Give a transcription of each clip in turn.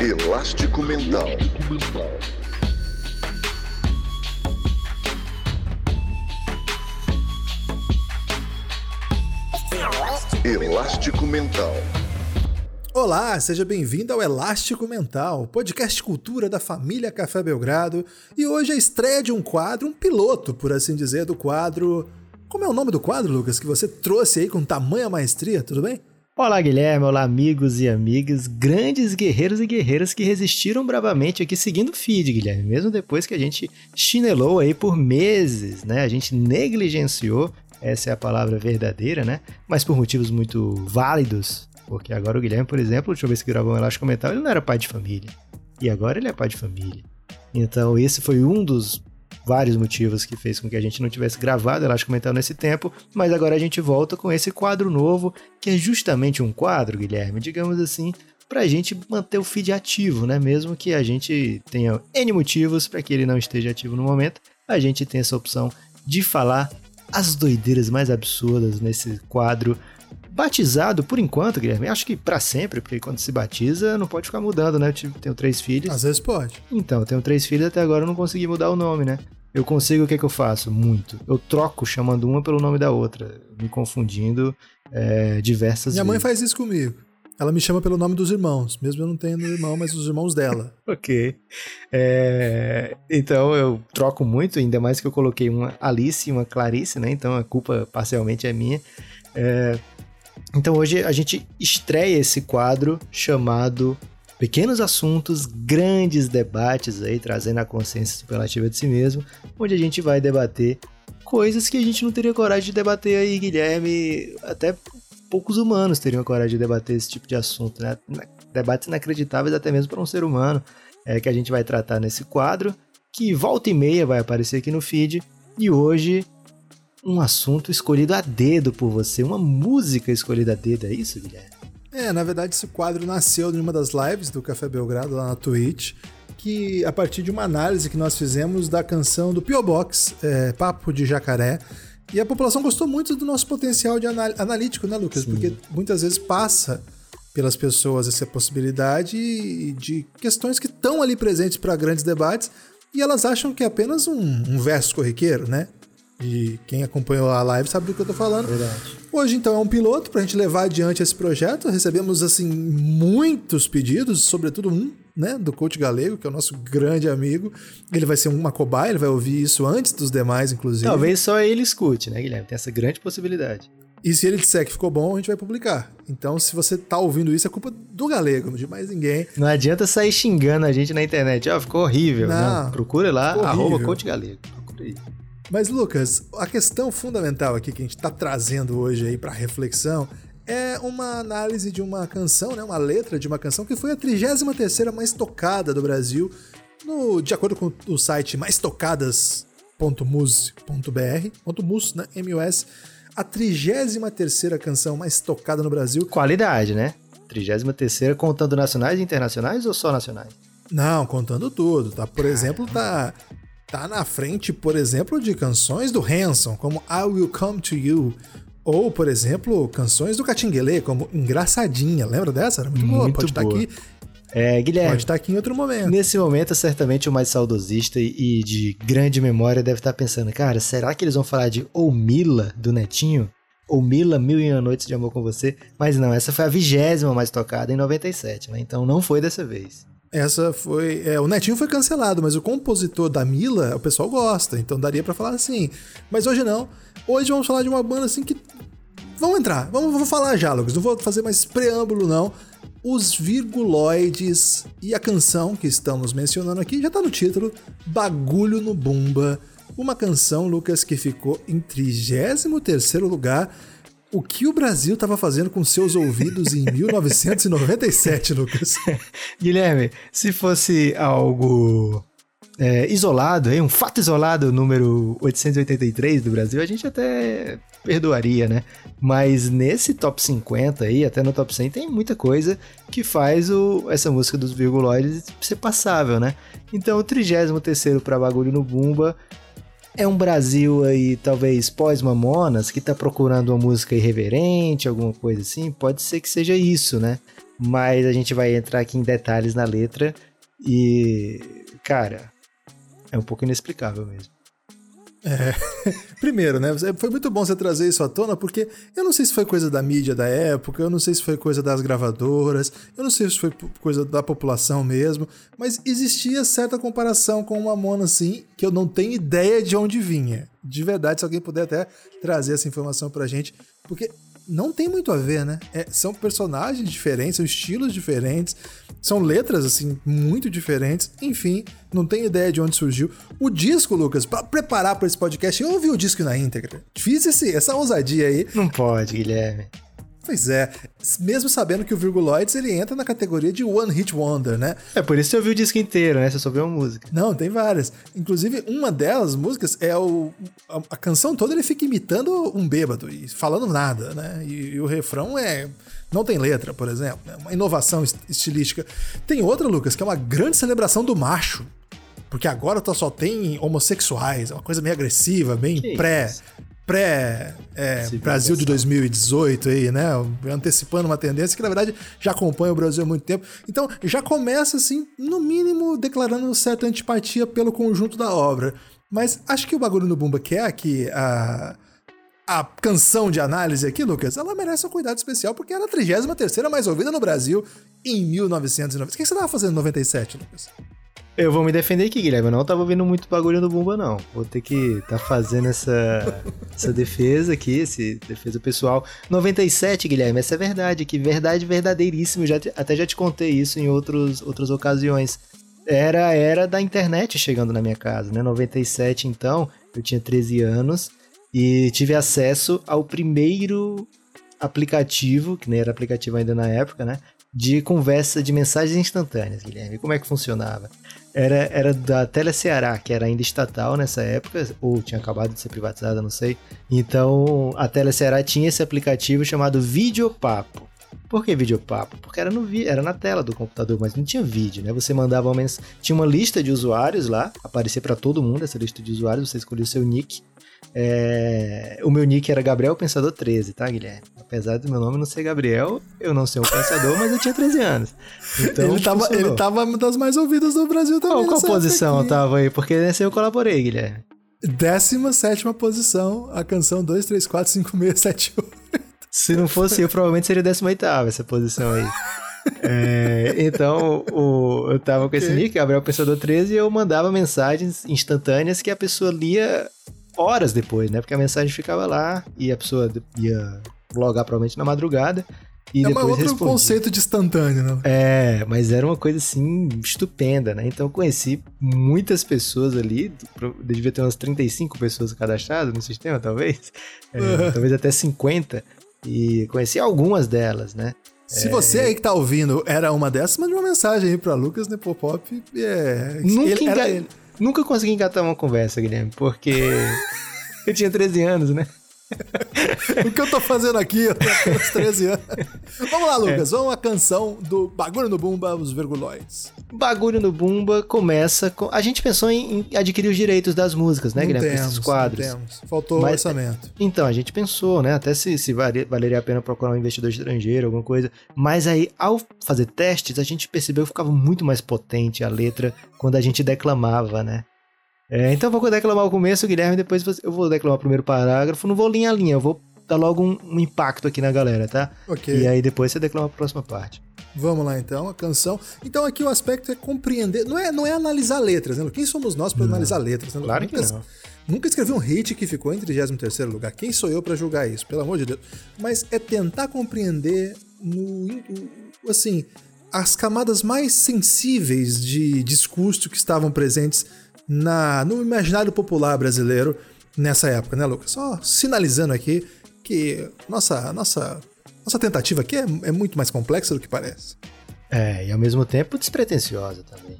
Elástico Mental. Elástico Mental. Olá, seja bem-vindo ao Elástico Mental, podcast cultura da família Café Belgrado. E hoje a estreia de um quadro, um piloto, por assim dizer, do quadro. Como é o nome do quadro, Lucas, que você trouxe aí com tamanha maestria, tudo bem? Olá, Guilherme. Olá, amigos e amigas, grandes guerreiros e guerreiras que resistiram bravamente aqui seguindo o feed, Guilherme. Mesmo depois que a gente chinelou aí por meses, né? A gente negligenciou, essa é a palavra verdadeira, né? Mas por motivos muito válidos. Porque agora o Guilherme, por exemplo, deixa eu ver se gravou um elástico mental, ele não era pai de família. E agora ele é pai de família. Então, esse foi um dos vários motivos que fez com que a gente não tivesse gravado Elástico Mental nesse tempo, mas agora a gente volta com esse quadro novo, que é justamente um quadro, Guilherme, digamos assim, para a gente manter o feed ativo, né? Mesmo que a gente tenha N motivos para que ele não esteja ativo no momento, a gente tem essa opção de falar as doideiras mais absurdas nesse quadro batizado por enquanto, Guilherme. Acho que para sempre, porque quando se batiza não pode ficar mudando, né? Eu tenho três filhos. Às vezes pode. Então, eu tenho três filhos até agora eu não consegui mudar o nome, né? Eu consigo, o que, é que eu faço? Muito. Eu troco chamando uma pelo nome da outra, me confundindo é, diversas Minha vezes. mãe faz isso comigo. Ela me chama pelo nome dos irmãos, mesmo eu não tendo irmão, mas os irmãos dela. ok. É, então eu troco muito, ainda mais que eu coloquei uma Alice e uma Clarice, né? Então a culpa parcialmente é minha. É, então hoje a gente estreia esse quadro chamado Pequenos assuntos, grandes debates aí, trazendo a consciência superlativa de si mesmo, onde a gente vai debater coisas que a gente não teria coragem de debater aí, Guilherme. Até poucos humanos teriam coragem de debater esse tipo de assunto, né? Debates inacreditáveis até mesmo para um ser humano, é que a gente vai tratar nesse quadro, que volta e meia vai aparecer aqui no feed. E hoje um assunto escolhido a dedo por você, uma música escolhida a dedo, é isso, Guilherme? É, na verdade, esse quadro nasceu em uma das lives do Café Belgrado lá na Twitch, que a partir de uma análise que nós fizemos da canção do Pio Box, é, Papo de Jacaré. E a população gostou muito do nosso potencial de anal analítico, né, Lucas? Sim. Porque muitas vezes passa pelas pessoas essa possibilidade de questões que estão ali presentes para grandes debates e elas acham que é apenas um, um verso corriqueiro, né? E quem acompanhou a live sabe do que eu tô falando. Verdade. Hoje, então, é um piloto pra gente levar adiante esse projeto. Recebemos, assim, muitos pedidos, sobretudo um, né, do coach galego, que é o nosso grande amigo. Ele vai ser uma cobaia, ele vai ouvir isso antes dos demais, inclusive. Talvez só ele escute, né, Guilherme? Tem essa grande possibilidade. E se ele disser que ficou bom, a gente vai publicar. Então, se você tá ouvindo isso, é culpa do galego, não de mais ninguém. Não adianta sair xingando a gente na internet. Ó, oh, ficou horrível. Não, não procura lá, arroba coach galego. Procura aí. Mas, Lucas, a questão fundamental aqui que a gente está trazendo hoje aí para reflexão é uma análise de uma canção, né, uma letra de uma canção que foi a 33ª mais tocada do Brasil, no, de acordo com o site maistocadas.mus.br, .mus, né, M-U-S, a 33ª canção mais tocada no Brasil. Qualidade, né? 33ª contando nacionais e internacionais ou só nacionais? Não, contando tudo, tá? Por exemplo, tá tá na frente, por exemplo, de canções do Hanson, como I Will Come to You, ou, por exemplo, canções do Catinguelê, como Engraçadinha. Lembra dessa? Era muito, muito boa. Pode estar tá aqui. É, Guilherme. Pode estar tá aqui em outro momento. Nesse momento, certamente o mais saudosista e de grande memória deve estar tá pensando: cara, será que eles vão falar de Ou Mila do Netinho? Ou Mila, Mil e Uma Noites de Amor com Você? Mas não, essa foi a vigésima mais tocada em 97, né? Então não foi dessa vez. Essa foi. É, o Netinho foi cancelado, mas o compositor da Mila, o pessoal gosta, então daria para falar assim. Mas hoje não. Hoje vamos falar de uma banda assim que. Vamos entrar, vamos, vamos falar já, Lucas. Não vou fazer mais preâmbulo, não. Os Virguloides e a canção que estamos mencionando aqui já tá no título: Bagulho no Bumba. Uma canção, Lucas, que ficou em 33 lugar o que o Brasil estava fazendo com seus ouvidos em 1997, Lucas? Guilherme, se fosse algo é, isolado, hein? um fato isolado, número 883 do Brasil, a gente até perdoaria, né? Mas nesse top 50 aí, até no top 100, tem muita coisa que faz o, essa música dos virguloides ser passável, né? Então, o 33 para Bagulho no Bumba é um Brasil aí, talvez pós-Mamonas, que tá procurando uma música irreverente, alguma coisa assim. Pode ser que seja isso, né? mas a gente vai entrar aqui em detalhes na letra e, cara, é um pouco inexplicável mesmo. É. Primeiro, né? Foi muito bom você trazer isso à tona, porque eu não sei se foi coisa da mídia da época, eu não sei se foi coisa das gravadoras, eu não sei se foi coisa da população mesmo, mas existia certa comparação com uma Mona assim, que eu não tenho ideia de onde vinha. De verdade, se alguém puder até trazer essa informação pra gente, porque não tem muito a ver, né? É, são personagens diferentes, são estilos diferentes, são letras, assim, muito diferentes. Enfim, não tenho ideia de onde surgiu. O disco, Lucas, para preparar para esse podcast, eu ouvi o disco na íntegra. Fiz esse, essa ousadia aí. Não pode, Guilherme. Pois é, mesmo sabendo que o Virguloids ele entra na categoria de One Hit Wonder, né? É por isso que você ouviu o disco inteiro, né? Você só ouviu uma música. Não, tem várias. Inclusive, uma delas, músicas, é o. A, a canção toda ele fica imitando um bêbado e falando nada, né? E, e o refrão é. Não tem letra, por exemplo. É uma inovação estilística. Tem outra, Lucas, que é uma grande celebração do macho. Porque agora só tem homossexuais, é uma coisa meio agressiva, bem que pré. É, Brasil de 2018 aí, né? Antecipando uma tendência que na verdade já acompanha o Brasil há muito tempo. Então já começa assim, no mínimo, declarando certa antipatia pelo conjunto da obra. Mas acho que o bagulho no Bumba que é aqui a a canção de análise aqui, Lucas, ela merece um cuidado especial porque era a 33 mais ouvida no Brasil em 1990. O que você estava fazendo em 97, Lucas? Eu vou me defender aqui, Guilherme. Eu não tava ouvindo muito bagulho no Bumba, não. Vou ter que tá fazendo essa, essa defesa aqui, esse defesa pessoal. 97, Guilherme, essa é verdade, que verdade verdadeiríssimo. Já até já te contei isso em outros, outras ocasiões. Era era da internet chegando na minha casa, né? 97, então, eu tinha 13 anos e tive acesso ao primeiro aplicativo, que nem era aplicativo ainda na época, né? De conversa de mensagens instantâneas, Guilherme. Como é que funcionava? Era, era da Teleceará, que era ainda estatal nessa época, ou tinha acabado de ser privatizada, não sei. Então a Teleceará tinha esse aplicativo chamado Videopapo. Por que videopapo? Porque era, no vi era na tela do computador, mas não tinha vídeo, né? Você mandava uma mensagem. Tinha uma lista de usuários lá, aparecia para todo mundo essa lista de usuários, você escolhia o seu nick. É... O meu nick era Gabriel Pensador 13, tá, Guilherme? Apesar do meu nome não ser Gabriel, eu não sou um pensador, mas eu tinha 13 anos. Então, ele, tava, ele tava das mais ouvidas do Brasil também. Qual, qual posição aqui. tava aí? Porque nessa eu colaborei, Guilherme. 17 posição, a canção 2, 3, 4, 5, 6, 7, 8. Se não fosse eu, provavelmente seria 18 essa posição aí. É, então, o, eu tava com esse nick, Gabriel Pensador 13, e eu mandava mensagens instantâneas que a pessoa lia horas depois, né? Porque a mensagem ficava lá e a pessoa ia logar provavelmente na madrugada. E é depois outro respondia. conceito de instantâneo, né? É, mas era uma coisa assim estupenda, né? Então eu conheci muitas pessoas ali, devia ter umas 35 pessoas cadastradas no sistema, talvez. É, uhum. Talvez até 50. E conheci algumas delas, né? Se é... você aí que tá ouvindo era uma dessas, mande uma mensagem aí pra Lucas Nepopop. É... Nunca ele, era... Nunca consegui engatar uma conversa, Guilherme, porque eu tinha 13 anos, né? o que eu tô fazendo aqui? Eu tenho uns 13 anos. Vamos lá, Lucas. É. Vamos à canção do Bagulho no Bumba, os Verguloides. Bagulho no Bumba começa com. A gente pensou em, em adquirir os direitos das músicas, né, não Guilherme? Temos, esses quadros. Temos. Faltou Mas, orçamento. Então, a gente pensou, né? Até se, se valeria a pena procurar um investidor estrangeiro, alguma coisa. Mas aí, ao fazer testes, a gente percebeu que ficava muito mais potente a letra quando a gente declamava, né? É, então eu vou declamar o começo, Guilherme, depois eu vou declamar o primeiro parágrafo. Não vou linha a linha, eu vou dar logo um, um impacto aqui na galera, tá? Ok. E aí depois você declama a próxima parte. Vamos lá então, a canção. Então aqui o aspecto é compreender, não é, não é analisar letras, né? Quem somos nós para analisar letras? Né? Claro nunca, que não. Nunca escrevi um hit que ficou em 33 lugar. Quem sou eu para julgar isso? Pelo amor de Deus. Mas é tentar compreender no assim, as camadas mais sensíveis de discurso que estavam presentes na, no imaginário popular brasileiro nessa época, né, Lucas? Só sinalizando aqui que nossa, nossa, nossa tentativa aqui é, é muito mais complexa do que parece. É, e ao mesmo tempo despretensiosa também.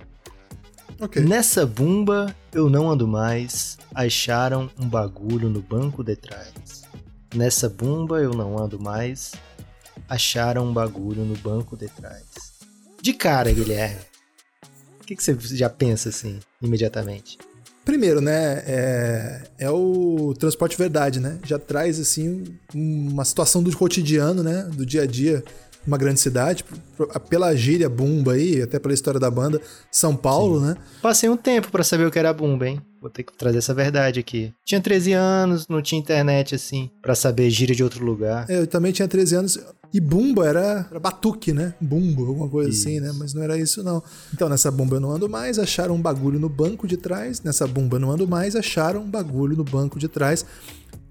Okay. Nessa bumba eu não ando mais, acharam um bagulho no banco de trás. Nessa bumba eu não ando mais, acharam um bagulho no banco de trás. De cara, Guilherme que, que você já pensa assim, imediatamente? Primeiro, né, é, é, o transporte verdade, né? Já traz, assim, uma situação do cotidiano, né? Do dia a dia uma grande cidade, pela gíria Bumba aí, até pela história da banda, São Paulo, Sim. né? Passei um tempo para saber o que era Bumba, hein? Vou ter que trazer essa verdade aqui. Tinha 13 anos, não tinha internet assim, para saber gíria de outro lugar. É, eu também tinha 13 anos. E bumba era, era batuque, né? Bumbo, alguma coisa isso. assim, né? Mas não era isso, não. Então, nessa bumba eu não ando mais, acharam um bagulho no banco de trás. Nessa bumba eu não ando mais, acharam um bagulho no banco de trás.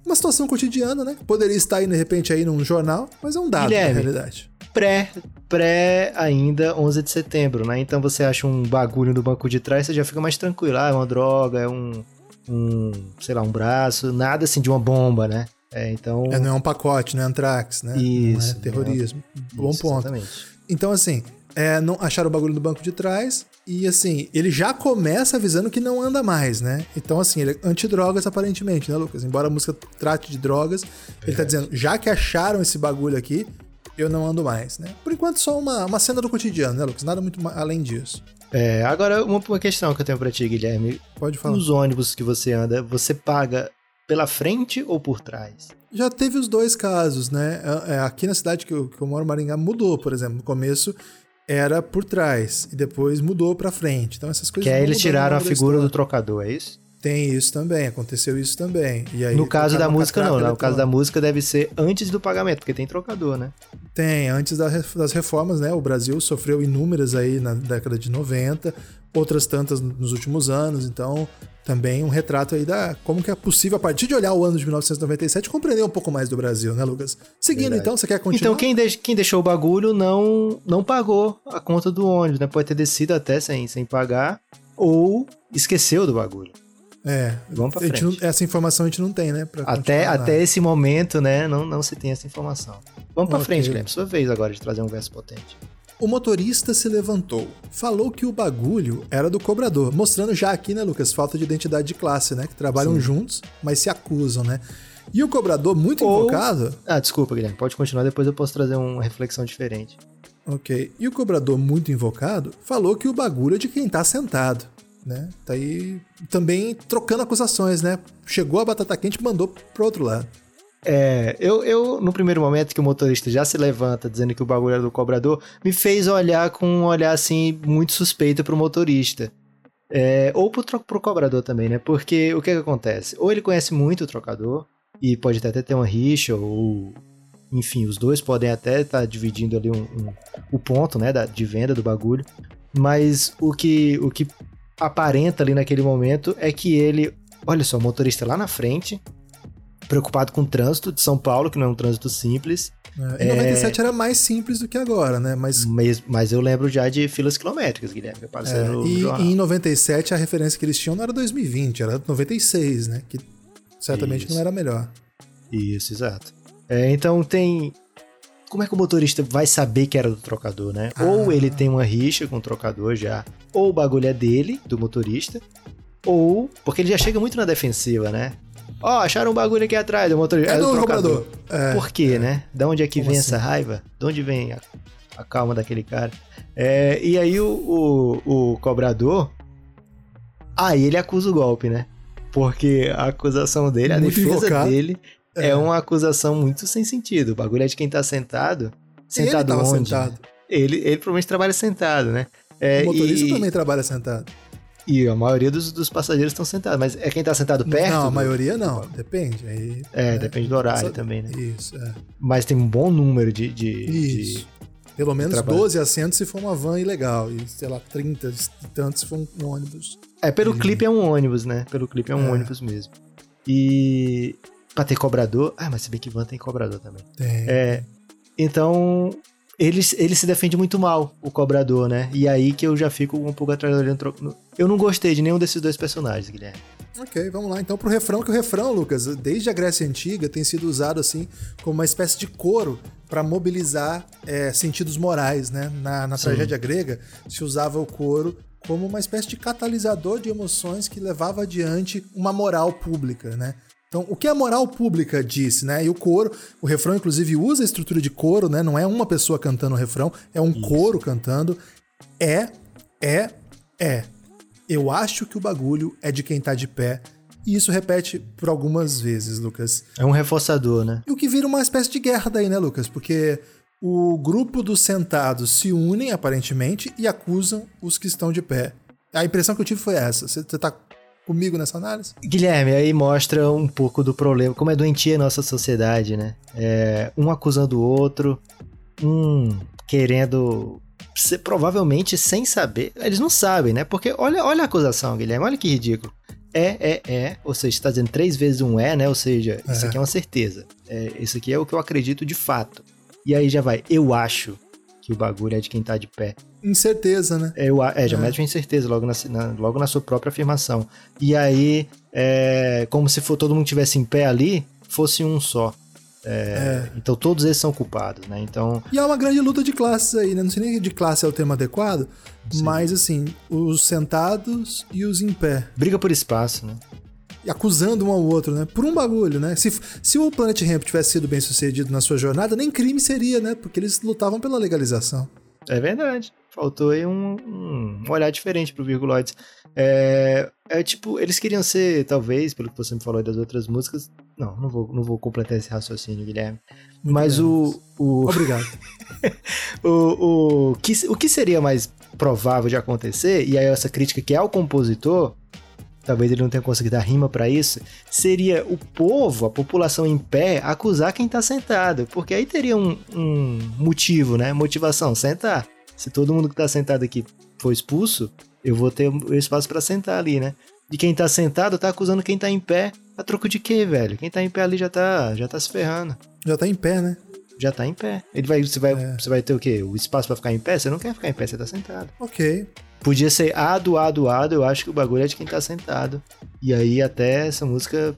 Uma situação cotidiana, né? Poderia estar aí, de repente, aí num jornal, mas é um dado Guilherme, na realidade. Pré, pré ainda 11 de setembro, né? Então você acha um bagulho no banco de trás, você já fica mais tranquilo. Ah, é uma droga, é um, um sei lá, um braço, nada assim de uma bomba, né? É, então... É, não é um pacote, não é antrax, né? Isso. Não é terrorismo. Não é... Bom Isso, ponto. Exatamente. Então, assim, é, não acharam o bagulho no banco de trás e, assim, ele já começa avisando que não anda mais, né? Então, assim, ele é antidrogas aparentemente, né, Lucas? Embora a música trate de drogas, ele tá dizendo, já que acharam esse bagulho aqui, eu não ando mais, né? Por enquanto, só uma, uma cena do cotidiano, né, Lucas? Nada muito além disso. É, agora uma, uma questão que eu tenho pra ti, Guilherme. Pode falar. Nos ônibus que você anda, você paga pela frente ou por trás? Já teve os dois casos, né? É, é, aqui na cidade que eu, que eu moro, Maringá, mudou, por exemplo. No começo era por trás e depois mudou para frente. Então essas coisas. Que aí eles tiraram a figura do trocador, é isso? Tem isso também, aconteceu isso também. E aí, no caso da música, não. No caso da música deve ser antes do pagamento, porque tem trocador, né? Tem, antes das reformas, né? O Brasil sofreu inúmeras aí na década de 90, outras tantas nos últimos anos, então também um retrato aí da como que é possível, a partir de olhar o ano de 1997, compreender um pouco mais do Brasil, né, Lucas? Seguindo, Verdade. então, você quer continuar? Então, quem, de, quem deixou o bagulho não, não pagou a conta do ônibus, né? Pode ter descido até sem, sem pagar, ou esqueceu do bagulho. É, Vamos pra frente. Não, essa informação a gente não tem, né? até até esse momento, né? Não, não se tem essa informação. Vamos pra okay. frente, Guilherme. Sua vez agora de trazer um verso potente. O motorista se levantou, falou que o bagulho era do cobrador, mostrando já aqui, né, Lucas, falta de identidade de classe, né? Que trabalham Sim. juntos, mas se acusam, né? E o cobrador, muito Ou... invocado. Ah, desculpa, Guilherme, pode continuar, depois eu posso trazer uma reflexão diferente. Ok. E o cobrador, muito invocado, falou que o bagulho é de quem tá sentado, né? Tá aí também trocando acusações, né? Chegou a batata quente e mandou pro outro lado. É, eu, eu, no primeiro momento que o motorista já se levanta dizendo que o bagulho é do cobrador, me fez olhar com um olhar assim muito suspeito pro motorista. É, ou pro, pro cobrador também, né? Porque o que, que acontece? Ou ele conhece muito o trocador e pode até ter uma rixa, ou enfim, os dois podem até estar tá dividindo ali um, um, o ponto, né, da, de venda do bagulho. Mas o que, o que aparenta ali naquele momento é que ele, olha só, o motorista lá na frente, preocupado com o trânsito de São Paulo, que não é um trânsito simples. É, em 97 é... era mais simples do que agora, né? Mas... mas... Mas, eu lembro já de filas quilométricas, Guilherme. É, e, e, em 97 a referência que eles tinham não era 2020, era 96, né? Que certamente Isso. não era melhor. Isso, exato. É, então tem. Como é que o motorista vai saber que era do trocador, né? Ah. Ou ele tem uma rixa com o trocador já, ou o bagulho é dele, do motorista, ou. Porque ele já chega muito na defensiva, né? Ó, oh, acharam um bagulho aqui atrás do motorista. É, é do, do trocador. É, Por quê, é. né? Da onde é que Como vem assim? essa raiva? De onde vem a, a calma daquele cara? É, e aí o, o, o cobrador. Aí ele acusa o golpe, né? Porque a acusação dele, a defesa invocado. dele, é. é. uma acusação muito sem sentido. O bagulho é de quem tá sentado. Sentado ele onde? Sentado. Ele, ele provavelmente trabalha sentado, né? É, o motorista e... também trabalha sentado. E a maioria dos, dos passageiros estão sentados. Mas é quem está sentado perto? Não, a maioria não. Depende. Aí, é, é, depende do horário também, né? Isso, é. Mas tem um bom número de. de Isso. De, Pelo menos 12 assentos se for uma van ilegal. E, sei lá, 30 e tantos se for um, ônibus. É, pelo e... clipe é um ônibus, né? Pelo clipe é um é. ônibus mesmo. E. Pra ter cobrador. Ah, mas se bem que van tem cobrador também. Tem. É. Então, ele, ele se defende muito mal, o cobrador, né? E aí que eu já fico um pouco atrás olhando. Eu não gostei de nenhum desses dois personagens, Guilherme. Ok, vamos lá então pro refrão, que o refrão, Lucas, desde a Grécia Antiga tem sido usado assim como uma espécie de coro para mobilizar é, sentidos morais, né? Na, na tragédia grega se usava o coro como uma espécie de catalisador de emoções que levava adiante uma moral pública, né? Então, o que a moral pública disse, né? E o coro, o refrão inclusive usa a estrutura de coro, né? Não é uma pessoa cantando o refrão, é um Isso. coro cantando. É, é, é. Eu acho que o bagulho é de quem tá de pé. E isso repete por algumas vezes, Lucas. É um reforçador, né? E o que vira uma espécie de guerra daí, né, Lucas? Porque o grupo dos sentados se unem, aparentemente, e acusam os que estão de pé. A impressão que eu tive foi essa. Você tá comigo nessa análise? Guilherme, aí mostra um pouco do problema, como é doentia a nossa sociedade, né? É, um acusando o outro, um querendo ser, provavelmente sem saber. Eles não sabem, né? Porque olha, olha a acusação, Guilherme, olha que ridículo. É, é, é, ou seja, está dizendo três vezes um é, né? Ou seja, isso É. aqui é uma certeza. É, isso aqui é o que eu acredito de fato. E aí já vai, eu acho que o bagulho é de quem tá de pé. Incerteza, né? É, eu, é já É. mete uma incerteza logo na, na- logo na sua própria afirmação. E aí, é, como se for todo mundo tivesse em pé ali, fosse um só. É, Então todos eles são culpados, né? Então, E há uma grande luta de classes aí, né? Não sei nem de classe é o termo adequado, mas assim, os sentados e os em pé. briga por espaço, né? Acusando um ao outro, né? Por um bagulho, né? Se, se o Planet Ramp tivesse sido bem sucedido na sua jornada, nem crime seria, né? Porque eles lutavam pela legalização. É verdade. Faltou aí um, um olhar diferente pro Virguloides. É, é tipo, eles queriam ser, talvez, pelo que você me falou aí das outras músicas. Não, não vou, não vou completar esse raciocínio, Guilherme. Mas o, o, Obrigado. o, o, que, o que seria mais provável de acontecer, e aí essa crítica que é ao compositor, talvez ele não tenha conseguido dar rima pra isso, seria o povo, a população em pé, acusar quem tá sentado. Porque aí teria um, um motivo, né? Motivação, sentar. Se todo mundo que tá sentado aqui for expulso, eu vou ter espaço pra sentar ali, né? E quem tá sentado tá acusando quem tá em pé. A troco de quê, velho? Quem tá em pé ali já tá, já tá se ferrando Já tá em pé, né? já tá em pé. Ele vai, você vai, É. você vai ter o quê? O espaço pra ficar em pé? Você não quer ficar em pé, você tá sentado. Ok. Podia ser ado, ado, ado, eu acho que o bagulho é de quem tá sentado. E aí até essa música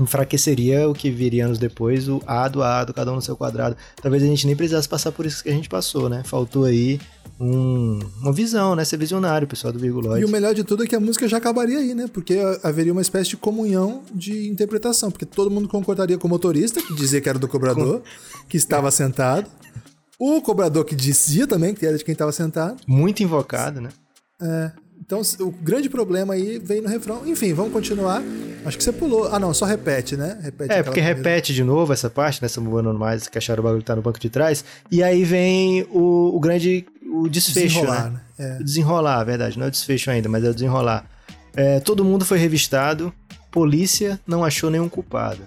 enfraqueceria o que viria anos depois, o ado, ado, cada um no seu quadrado. Talvez a gente nem precisasse passar por isso que a gente passou, né? Faltou aí um- uma visão, né? Ser visionário, pessoal do E Virguloide. o melhor de tudo é que a música já acabaria aí, né? Porque haveria uma espécie de comunhão de interpretação. Porque todo mundo concordaria com o motorista, que dizia que era do cobrador, que estava sentado. O cobrador que dizia também que era de quem estava sentado. Muito invocado, né? É. Então, o grande problema aí vem no refrão. Enfim, vamos continuar. Acho que você pulou. Ah, não, só repete, né? Repete É, porque primeira- repete de novo essa parte, nessa movendo mais, que acharam o bagulho que tá no banco de trás. E aí vem o, o grande o desfecho, Desenrolar, né? né? É. Desenrolar, verdade. Não é o desfecho ainda, mas é o desenrolar. É, todo mundo foi revistado, polícia não achou nenhum culpado.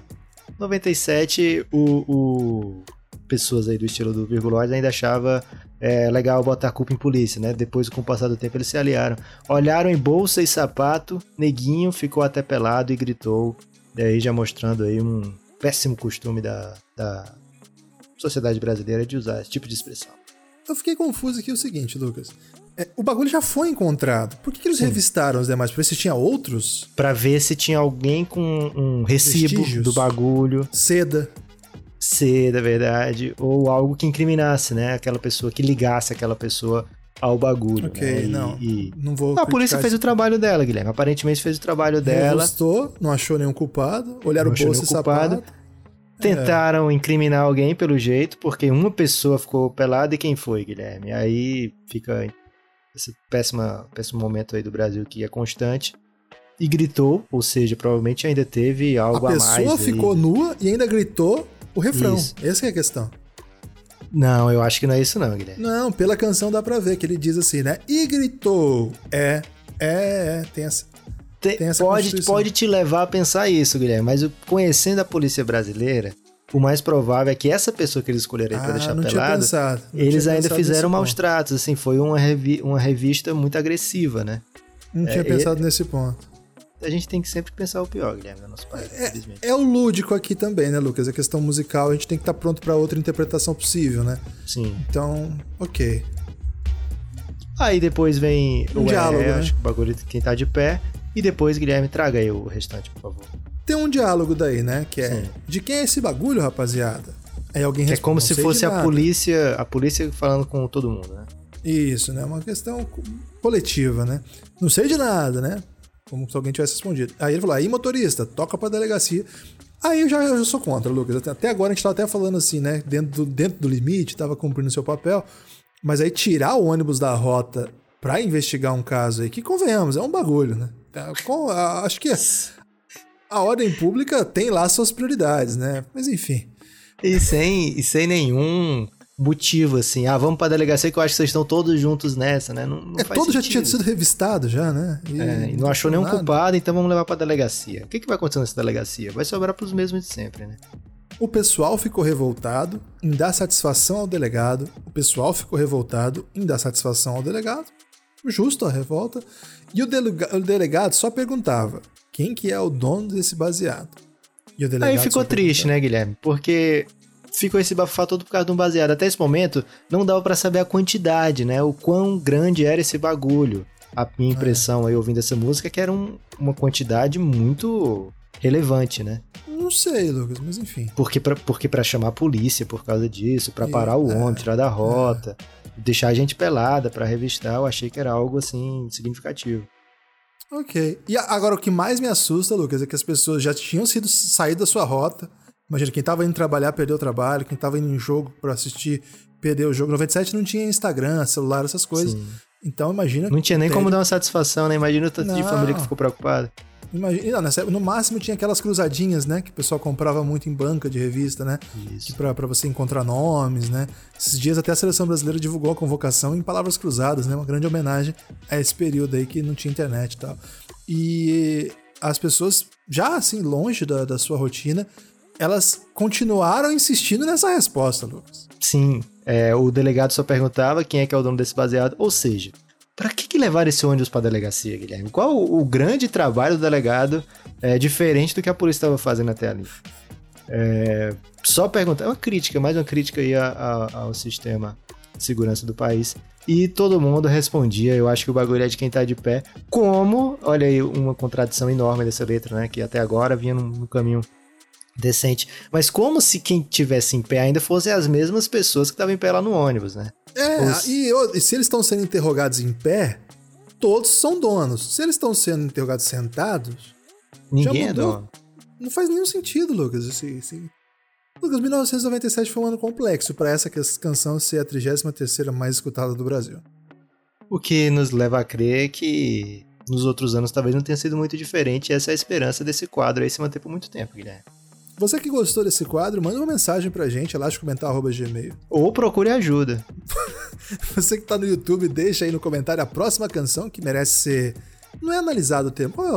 97, o, o- pessoas aí do estilo do Virguloide ainda achava é, legal botar a culpa em polícia, né? Depois, com o passar do tempo, eles se aliaram. Olharam em bolsa e sapato, neguinho ficou até pelado e gritou. Daí já mostrando aí um péssimo costume da, da sociedade brasileira de usar esse tipo de expressão. Eu fiquei confuso aqui o seguinte, Lucas. É, o bagulho já foi encontrado. Por que, que eles Sim. revistaram os demais? Pra ver se tinha outros? Pra ver se tinha alguém com um recibo Vestígios. do bagulho, Seda. Ser da verdade, ou algo que incriminasse, né? Aquela pessoa, que ligasse aquela pessoa ao bagulho. Ok, né? E- não. e- Não vou. A polícia fez o trabalho dela, Guilherme. Aparentemente fez o trabalho dela. Revistou, não achou nenhum culpado. Olharam Não achou bolsa e culpado. sapato. Tentaram incriminar alguém pelo jeito, porque uma pessoa ficou pelada e quem foi, Guilherme? Aí fica esse péssima, péssimo momento aí do Brasil que é constante. E gritou, ou seja, provavelmente ainda teve algo A a, mais. pessoa aí. ficou nua e ainda gritou o refrão. Isso. Essa que é a questão. Não, eu acho que não é isso não, Guilherme. Não, pela canção dá pra ver que ele diz assim, né? E gritou. É, é, é. Tem essa. Te- Tem essa pode, pode te levar a pensar isso, Guilherme, mas conhecendo a polícia brasileira, o mais provável é que essa pessoa que eles escolheram aí pra Ah, deixar não tinha pelado, pensado. Não eles tinha ainda fizeram maus ponto. tratos, assim, foi uma, revi- uma revista muito agressiva, né? Não tinha É, pensado nesse ponto. A gente tem que sempre pensar o pior, Guilherme, infelizmente. É o lúdico aqui também, né, Lucas? A questão musical, a gente tem que estar pronto pra outra interpretação possível, né? Sim. Então, ok. Aí depois vem Um o diálogo, é, né? acho que o bagulho de quem tá de pé, e depois, Guilherme, traga aí o restante, por favor. Tem um diálogo daí, né? Que é: Sim. de quem é esse bagulho, rapaziada? Aí alguém Que é responde, como "Não se fosse a nada." polícia, a polícia falando com todo mundo, né? Isso, né? Uma questão co- coletiva, né? Não sei de nada, né? Como se alguém tivesse respondido. Aí ele falou: aí, motorista, toca pra delegacia. Aí eu já, eu já sou contra, Lucas. Até- agora a gente tava até falando assim, né? Dentro do, dentro do limite, tava cumprindo seu papel. Mas aí tirar o ônibus da rota pra investigar um caso aí, que convenhamos, é um bagulho, né? Tá, com- a- acho que a ordem pública tem lá suas prioridades, né? Mas enfim. E sem, e sem nenhum motivo, assim. Ah, vamos pra delegacia que eu acho que vocês estão todos juntos nessa, né? Não, não É, todo já sentido. tinha sido revistado já, né? E, É, e não achou nenhum nada. culpado, então vamos levar pra delegacia. O que, que vai acontecer nessa delegacia? Vai sobrar pros mesmos de sempre, né? O pessoal ficou revoltado em dar satisfação ao delegado. O pessoal ficou revoltado em dar satisfação ao delegado. Justo a revolta. E o, delega- o delegado só perguntava quem que é o dono desse baseado. E Aí ficou triste, né, Guilherme? Porque ficou esse bafafá todo por causa de um baseado. Até esse momento, não dava pra saber a quantidade, né? O quão grande era esse bagulho. A minha É. impressão aí ouvindo essa música é que era um- uma quantidade muito relevante, né? Não sei, Lucas, mas enfim. Porque pra, porque pra chamar a polícia por causa disso, pra E- parar o é, ônibus, tirar da rota, deixar a gente pelada pra revistar, eu achei que era algo assim significativo. Ok. E agora o que mais me assusta, Lucas, é que as pessoas já tinham sido saído da sua rota. Imagina, quem tava indo trabalhar perdeu o trabalho, quem tava indo em jogo pra assistir perdeu o jogo. 97 não tinha Instagram, celular, essas coisas. Sim. Então imagina. Não tinha nem como dar uma satisfação, né? Imagina o tanto de Não. família que ficou preocupada. Imagina, não, no máximo tinha aquelas cruzadinhas, né? Que o pessoal comprava muito em banca de revista, né? Isso. Pra você encontrar nomes, né? Esses dias até a seleção brasileira divulgou a convocação em palavras cruzadas, né? Uma grande homenagem a esse período aí que não tinha internet e tal. E as pessoas, já assim, longe da, da sua rotina, elas continuaram insistindo nessa resposta, Lucas. Sim, é, o delegado só perguntava quem é que é o dono desse baseado. Ou seja, pra que, que levar esse ônibus pra delegacia, Guilherme? Qual o, o grande trabalho do delegado é, diferente do que a polícia estava fazendo até ali? É, só perguntar, é uma crítica, mais uma crítica aí a- a- ao sistema de segurança do país. E todo mundo respondia, eu acho que o bagulho é de quem tá de pé. Como, olha aí, uma contradição enorme dessa letra, né? Que até agora vinha num caminho decente. Mas como se quem tivesse em pé ainda fossem as mesmas pessoas que estavam em pé lá no ônibus, né? É, Os- e, o- e se eles estão sendo interrogados em pé, todos são donos. Se eles estão sendo interrogados sentados, Ninguém é dono. Não faz nenhum sentido, Lucas. Esse, esse... Lucas, 1997 foi um ano complexo para essa canção ser a 33 mais escutada do Brasil. O que nos leva a crer que nos outros anos talvez não tenha sido muito diferente. E essa é a esperança desse quadro aí se manter por muito tempo, Guilherme. Você que gostou desse quadro, manda uma mensagem pra gente, elásticomental.gmail. Ou procure ajuda. Você que tá no YouTube, deixa aí no comentário a próxima canção que merece ser. Não é analisado o tempo, é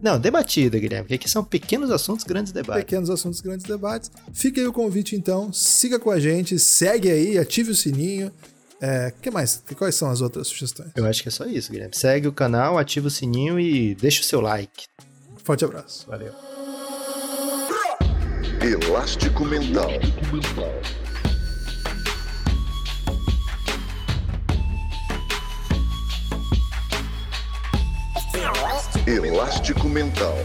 Não, debatida, Guilherme, porque aqui são pequenos assuntos, grandes debates. pequenos assuntos, grandes debates. Fica aí o convite então, siga com a gente, segue aí, ative o sininho. É, que mais? Quais são as outras sugestões? Eu acho que é só isso, Guilherme. Segue o canal, ativa o sininho e deixa o seu like. Forte abraço. Valeu. Elástico Mental. Elástico Mental.